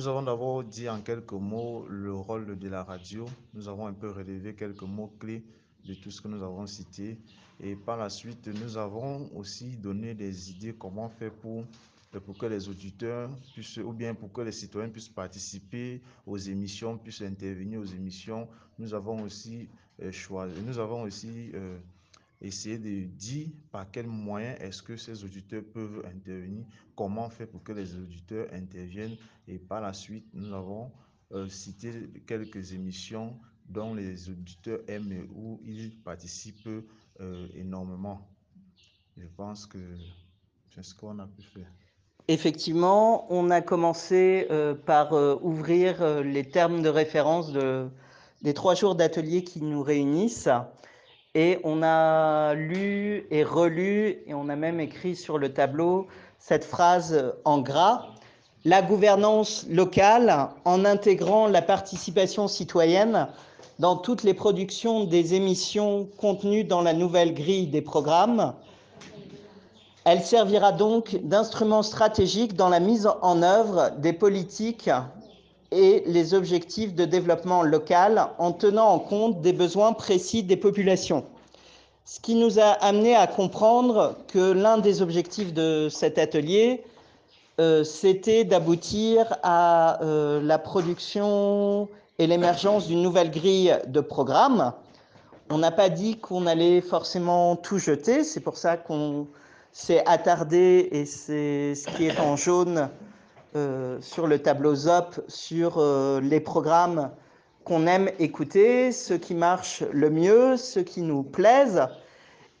Nous avons d'abord dit en quelques mots le rôle de la radio. Nous avons un peu relevé quelques mots clés de tout ce que nous avons cité. Et par la suite, nous avons aussi donné des idées comment faire pour, pour que les auditeurs puissent, ou bien pour que les citoyens puissent participer aux émissions, puissent intervenir aux émissions. Nous avons aussi euh, choisi, nous avons aussi euh, essayer de dire par quels moyens est-ce que ces auditeurs peuvent intervenir, comment faire pour que les auditeurs interviennent. Et par la suite, nous avons euh, cité quelques émissions dont les auditeurs aiment et où ils participent euh, énormément. Je pense que c'est ce qu'on a pu faire. Effectivement, on a commencé euh, par ouvrir les termes de référence de, des trois jours d'atelier qui nous réunissent. Et on a lu et relu, et on a même écrit sur le tableau cette phrase en gras, la gouvernance locale en intégrant la participation citoyenne dans toutes les productions des émissions contenues dans la nouvelle grille des programmes. Elle servira donc d'instrument stratégique dans la mise en œuvre des politiques et les objectifs de développement local en tenant en compte des besoins précis des populations. Ce qui nous a amené à comprendre que l'un des objectifs de cet atelier, euh, c'était d'aboutir à euh, la production et l'émergence d'une nouvelle grille de programme. On n'a pas dit qu'on allait forcément tout jeter, c'est pour ça qu'on s'est attardé, et c'est ce qui est en jaune sur le tableau ZOP, sur euh, les programmes qu'on aime écouter, ceux qui marchent le mieux, ceux qui nous plaisent.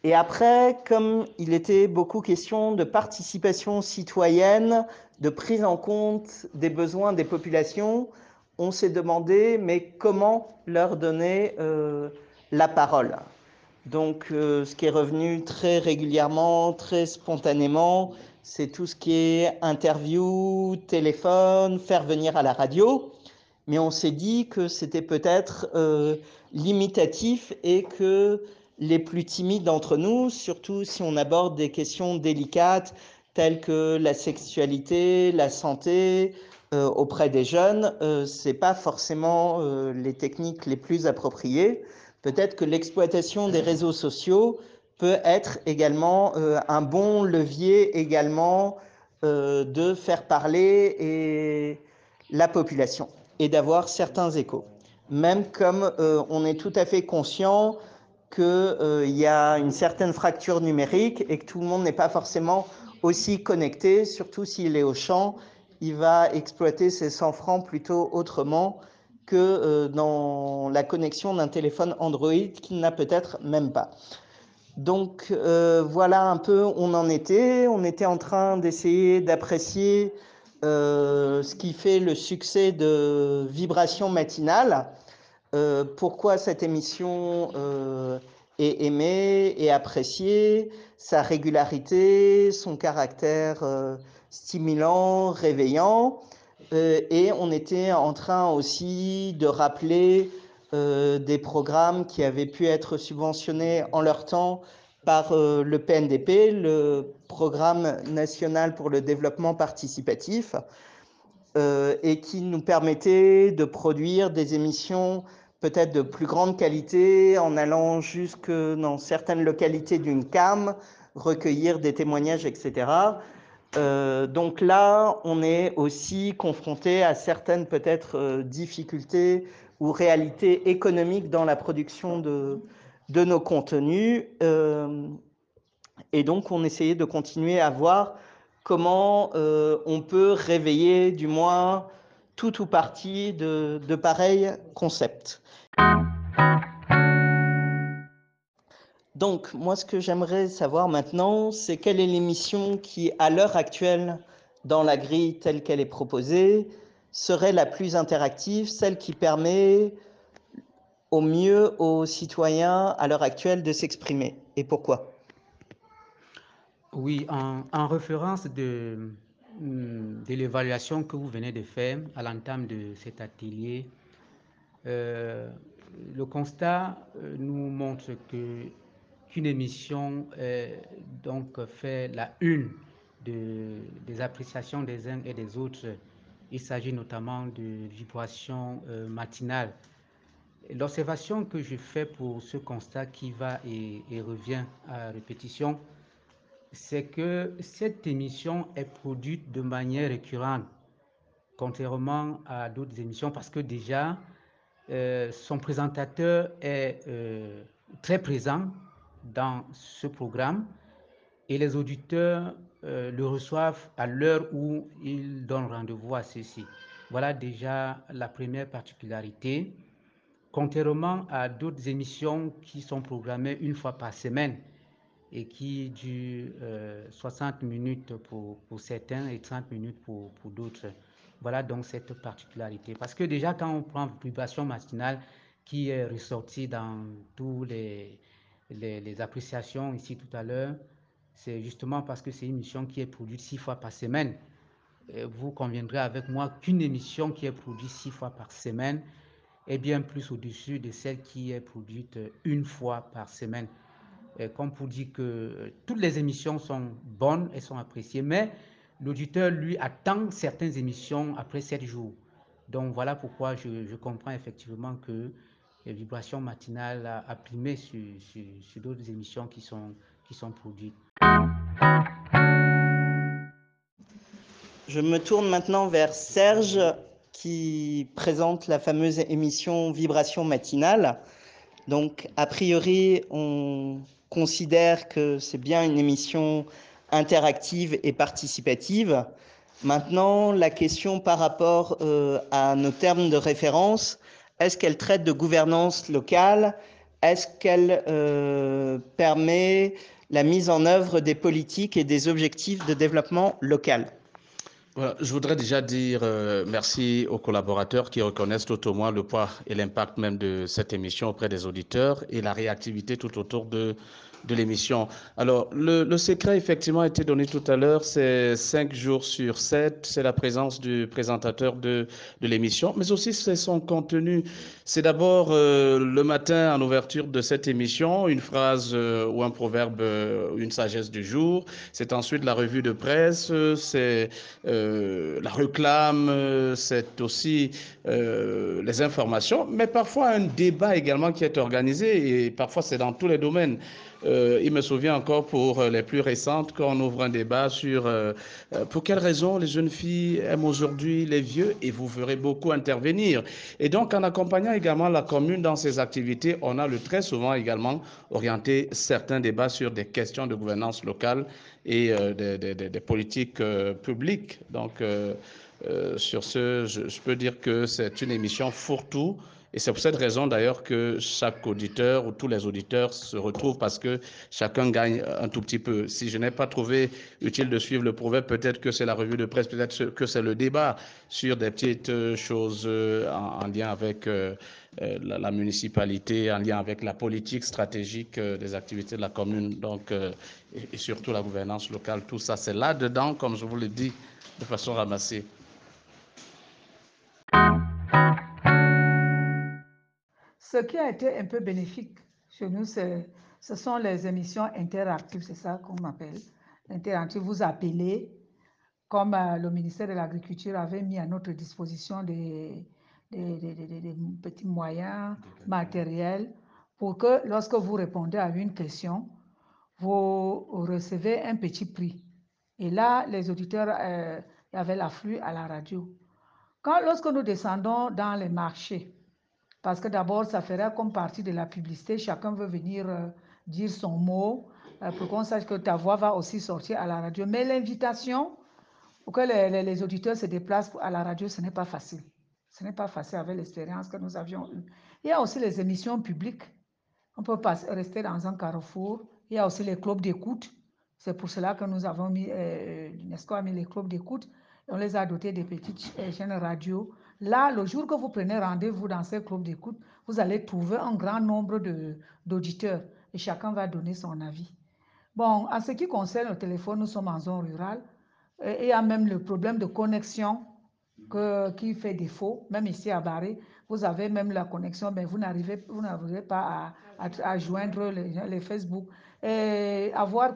Et après, comme il était beaucoup question de participation citoyenne, de prise en compte des besoins des populations, on s'est demandé, mais comment leur donner euh, la parole Donc, ce qui est revenu très régulièrement, très spontanément, c'est tout ce qui est interview, téléphone, faire venir à la radio. Mais on s'est dit que c'était peut-être euh, limitatif et que les plus timides d'entre nous, surtout si on aborde des questions délicates telles que la sexualité, la santé euh, auprès des jeunes, euh, c'est pas forcément euh, les techniques les plus appropriées. Peut-être que l'exploitation des réseaux sociaux peut être également euh, un bon levier également euh, de faire parler la population et d'avoir certains échos. Même comme euh, on est tout à fait conscient qu'il y a une certaine fracture numérique et que tout le monde n'est pas forcément aussi connecté, surtout s'il est au champ, il va exploiter ses 100 francs plutôt autrement que dans la connexion d'un téléphone Android qu'il n'a peut-être même pas. Donc euh, voilà un peu où on en était. On était en train d'essayer d'apprécier euh, ce qui fait le succès de Vibration matinale. Euh, pourquoi cette émission est aimée et appréciée, sa régularité, son caractère stimulant, réveillant. et on était en train aussi de rappeler euh, des programmes qui avaient pu être subventionnés en leur temps par euh, le PNDP, le Programme national pour le développement participatif, euh, et qui nous permettait de produire des émissions peut-être de plus grande qualité en allant jusque dans certaines localités d'une CAM, recueillir des témoignages, etc. donc là, on est aussi confronté à certaines peut-être difficultés ou réalité économique dans la production de, nos contenus. Euh, et donc, on essayait de continuer à voir comment euh, on peut réveiller du moins tout ou partie de pareils concepts. Donc, moi, ce que j'aimerais savoir maintenant, c'est quelle est l'émission qui, à l'heure actuelle, dans la grille telle qu'elle est proposée, serait la plus interactive, celle qui permet au mieux aux citoyens à l'heure actuelle de s'exprimer. Et pourquoi? Oui, en, référence de, hmm, de l'évaluation que vous venez de faire à l'entame de cet atelier, euh, le constat euh, nous montre que qu'une émission donc fait la une de, des appréciations des uns et des autres Il s'agit notamment de vibrations euh, matinales. L'observation que je fais pour ce constat qui va et, et revient à répétition, c'est que cette émission est produite de manière récurrente, contrairement à d'autres émissions, parce que déjà, euh, son présentateur est euh, très présent dans ce programme et les auditeurs euh, le reçoivent à l'heure où il donne rendez-vous à ceux-ci. Voilà déjà la première particularité. Contrairement à d'autres émissions qui sont programmées une fois par semaine et qui durent 60 minutes pour, pour, certains et 30 minutes pour, pour d'autres. Voilà donc cette particularité. Parce que déjà, quand on prend vibration matinale, qui est ressortie dans tous les, les, appréciations ici tout à l'heure, c'est justement parce que c'est une émission qui est produite six fois par semaine. Vous conviendrez avec moi qu'une émission qui est produite six fois par semaine est bien plus au-dessus de celle qui est produite une fois par semaine. Comme pour dire que toutes les émissions sont bonnes et sont appréciées, mais l'auditeur, lui, attend certaines émissions après sept jours. Donc voilà pourquoi je comprends effectivement que les vibrations matinales a primé sur, sur, sur d'autres émissions qui sont, qui sont produites. Je me tourne maintenant vers Serge qui présente la fameuse émission Vibration matinale. Donc, a priori, on considère que c'est bien une émission interactive et participative. Maintenant, la question par rapport euh, à nos termes de référence, est-ce qu'elle traite de gouvernance locale? Est-ce qu'elle euh, permet la mise en œuvre des politiques et des objectifs de développement local? Je voudrais déjà dire euh, merci aux collaborateurs qui reconnaissent tout au moins le poids et l'impact même de cette émission auprès des auditeurs et la réactivité tout autour de de l'émission. Alors, le, secret, effectivement, a été donné tout à l'heure, c'est cinq jours sur sept, c'est la présence du présentateur de, l'émission, mais aussi c'est son contenu. C'est d'abord euh, le matin, en ouverture de cette émission, une phrase euh, ou un proverbe, euh, une sagesse du jour. C'est ensuite la revue de presse, c'est la réclame, c'est aussi les informations, mais parfois un débat également qui est organisé, et parfois c'est dans tous les domaines. Euh, il me souvient encore pour les plus récentes qu'on ouvre un débat sur euh, pour quelles raisons les jeunes filles aiment aujourd'hui les vieux et vous verrez beaucoup intervenir. Et donc en accompagnant également la commune dans ses activités, on a le très souvent également orienté certains débats sur des questions de gouvernance locale et euh, des, politiques euh, publiques. Donc euh, sur ce, je, peux dire que c'est une émission fourre-tout et c'est pour cette raison d'ailleurs que chaque auditeur ou tous les auditeurs se retrouvent parce que chacun gagne un tout petit peu. Si je n'ai pas trouvé utile de suivre le proverbe, peut-être que c'est la revue de presse, peut-être que c'est le débat sur des petites choses en, en lien avec euh, la, municipalité, en lien avec la politique stratégique euh, des activités de la commune, donc, euh, et, et surtout la gouvernance locale. Tout ça, c'est là-dedans, comme je vous l'ai dit, de façon ramassée. Ce qui a été un peu bénéfique chez nous, ce sont les émissions interactives, c'est ça qu'on appelle. Interactives, vous appelez, comme euh, le ministère de l'Agriculture avait mis à notre disposition des, des, des, des petits moyens matériels pour que lorsque vous répondez à une question, vous recevez un petit prix. Et là, les auditeurs euh, avaient l'afflux à la radio. Quand, lorsque nous descendons dans les marchés, parce que d'abord, ça ferait comme partie de la publicité. Chacun veut venir euh, dire son mot euh, pour qu'on sache que ta voix va aussi sortir à la radio. Mais l'invitation pour que les, les, auditeurs se déplacent à la radio, ce n'est pas facile. Ce n'est pas facile avec l'expérience que nous avions eue. Il y a aussi les émissions publiques. On peut pas rester dans un carrefour. Il y a aussi les clubs d'écoute. C'est pour cela que nous avons mis, euh, l'UNESCO a mis les clubs d'écoute. On les a dotés des petites chaînes radio Là, le jour que vous prenez rendez-vous dans ces clubs d'écoute, vous allez trouver un grand nombre d'auditeurs et chacun va donner son avis. Bon, en ce qui concerne le téléphone, nous sommes en zone rurale et il y a même le problème de connexion que, qui fait défaut. Même ici à Barré, vous avez même la connexion, mais vous n'arrivez vous n'arrivez pas à, à, joindre les, les, Facebook. Et à voir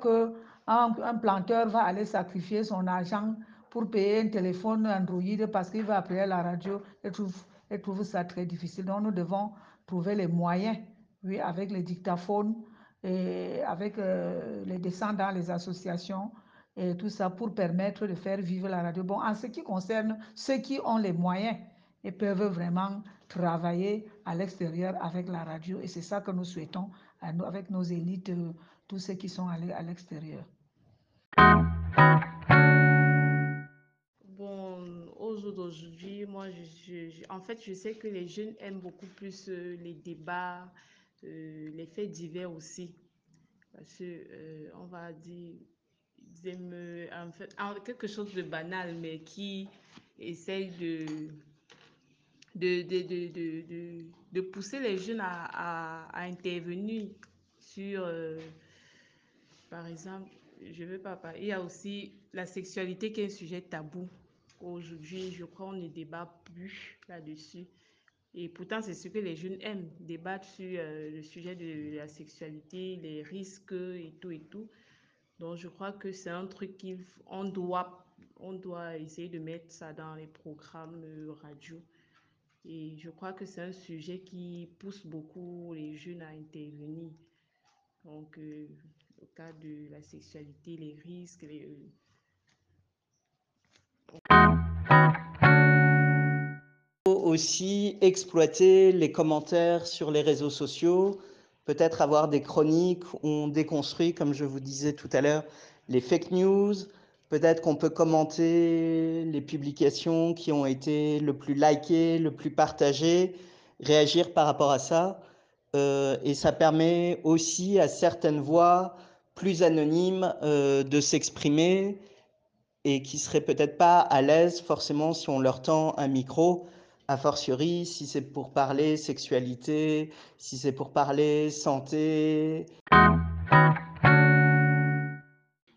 un planteur va aller sacrifier son argent pour payer un téléphone Android parce qu'il va appeler la radio, elle trouve, elle trouve ça très difficile. Donc nous devons trouver les moyens, oui, avec les dictaphones, et avec euh, les descentes dans les associations et tout ça pour permettre de faire vivre la radio. Bon, en ce qui concerne ceux qui ont les moyens et peuvent vraiment travailler à l'extérieur avec la radio. Et c'est ça que nous souhaitons avec nos élites, euh, tous ceux qui sont allés à l'extérieur. Bon, au jour d'aujourd'hui, moi, je, en fait, je sais que les jeunes aiment beaucoup plus euh, les débats, euh, les faits divers aussi. Parce que, on va dire, en fait, quelque chose de banal, mais qui essaye de de, de, de, de, pousser les jeunes à, intervenir sur, euh, par exemple, je veux pas il y a aussi la sexualité qui est un sujet tabou. Aujourd'hui, je crois qu'on ne débat plus là-dessus. Et pourtant, c'est ce que les jeunes aiment, débattre sur euh, le sujet de la sexualité, les risques et tout et tout. Donc, je crois que c'est un truc qu'on doit, on doit essayer de mettre ça dans les programmes euh, radio. Et je crois que c'est un sujet qui pousse beaucoup les jeunes à intervenir. Donc, euh, au cas de la sexualité, les risques, les... aussi exploiter les commentaires sur les réseaux sociaux, peut-être avoir des chroniques où on déconstruit, comme je vous disais tout à l'heure, les fake news, Peut-être qu'on peut commenter les publications qui ont été le plus likées, le plus partagées, réagir par rapport à ça. Euh, et ça permet aussi à certaines voix plus anonymes euh, de s'exprimer et qui seraient peut-être pas à l'aise forcément si on leur tend un micro, a fortiori si c'est pour parler sexualité, si c'est pour parler santé.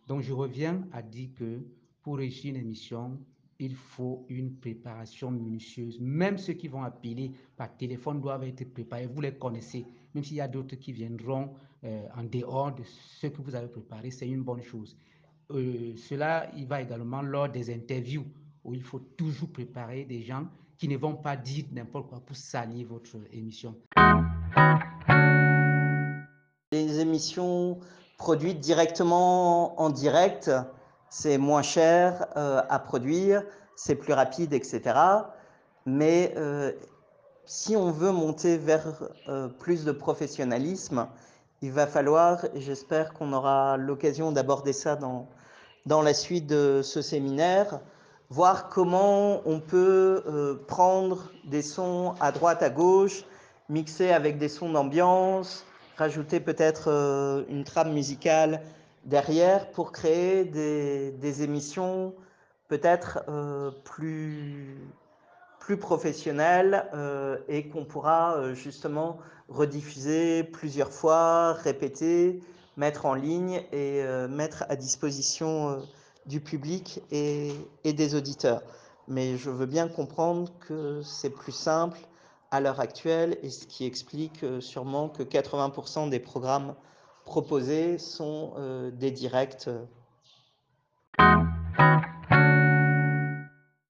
Donc je reviens à dire que pour réussir une émission, il faut une préparation minutieuse. Même ceux qui vont appeler par téléphone doivent être préparés. Vous les connaissez. Même s'il y a d'autres qui viendront euh, en dehors de ce que vous avez préparé, c'est une bonne chose. Euh, cela, il va également lors des interviews où il faut toujours préparer des gens qui ne vont pas dire n'importe quoi pour salir votre émission. Les émissions produite directement en direct, c'est moins cher euh, à produire, c'est plus rapide, etc. Mais euh, si on veut monter vers euh, plus de professionnalisme, il va falloir, et j'espère qu'on aura l'occasion d'aborder ça dans, dans la suite de ce séminaire, voir comment on peut prendre des sons à droite, à gauche, mixer avec des sons d'ambiance, rajouter peut-être euh, une trame musicale derrière pour créer des, émissions peut-être euh, plus, plus professionnelles euh, et qu'on pourra justement rediffuser plusieurs fois, répéter, mettre en ligne et mettre à disposition du public et, des auditeurs. Mais je veux bien comprendre que c'est plus simple à l'heure actuelle et ce qui explique euh, sûrement que 80% des programmes proposés sont euh, des directs.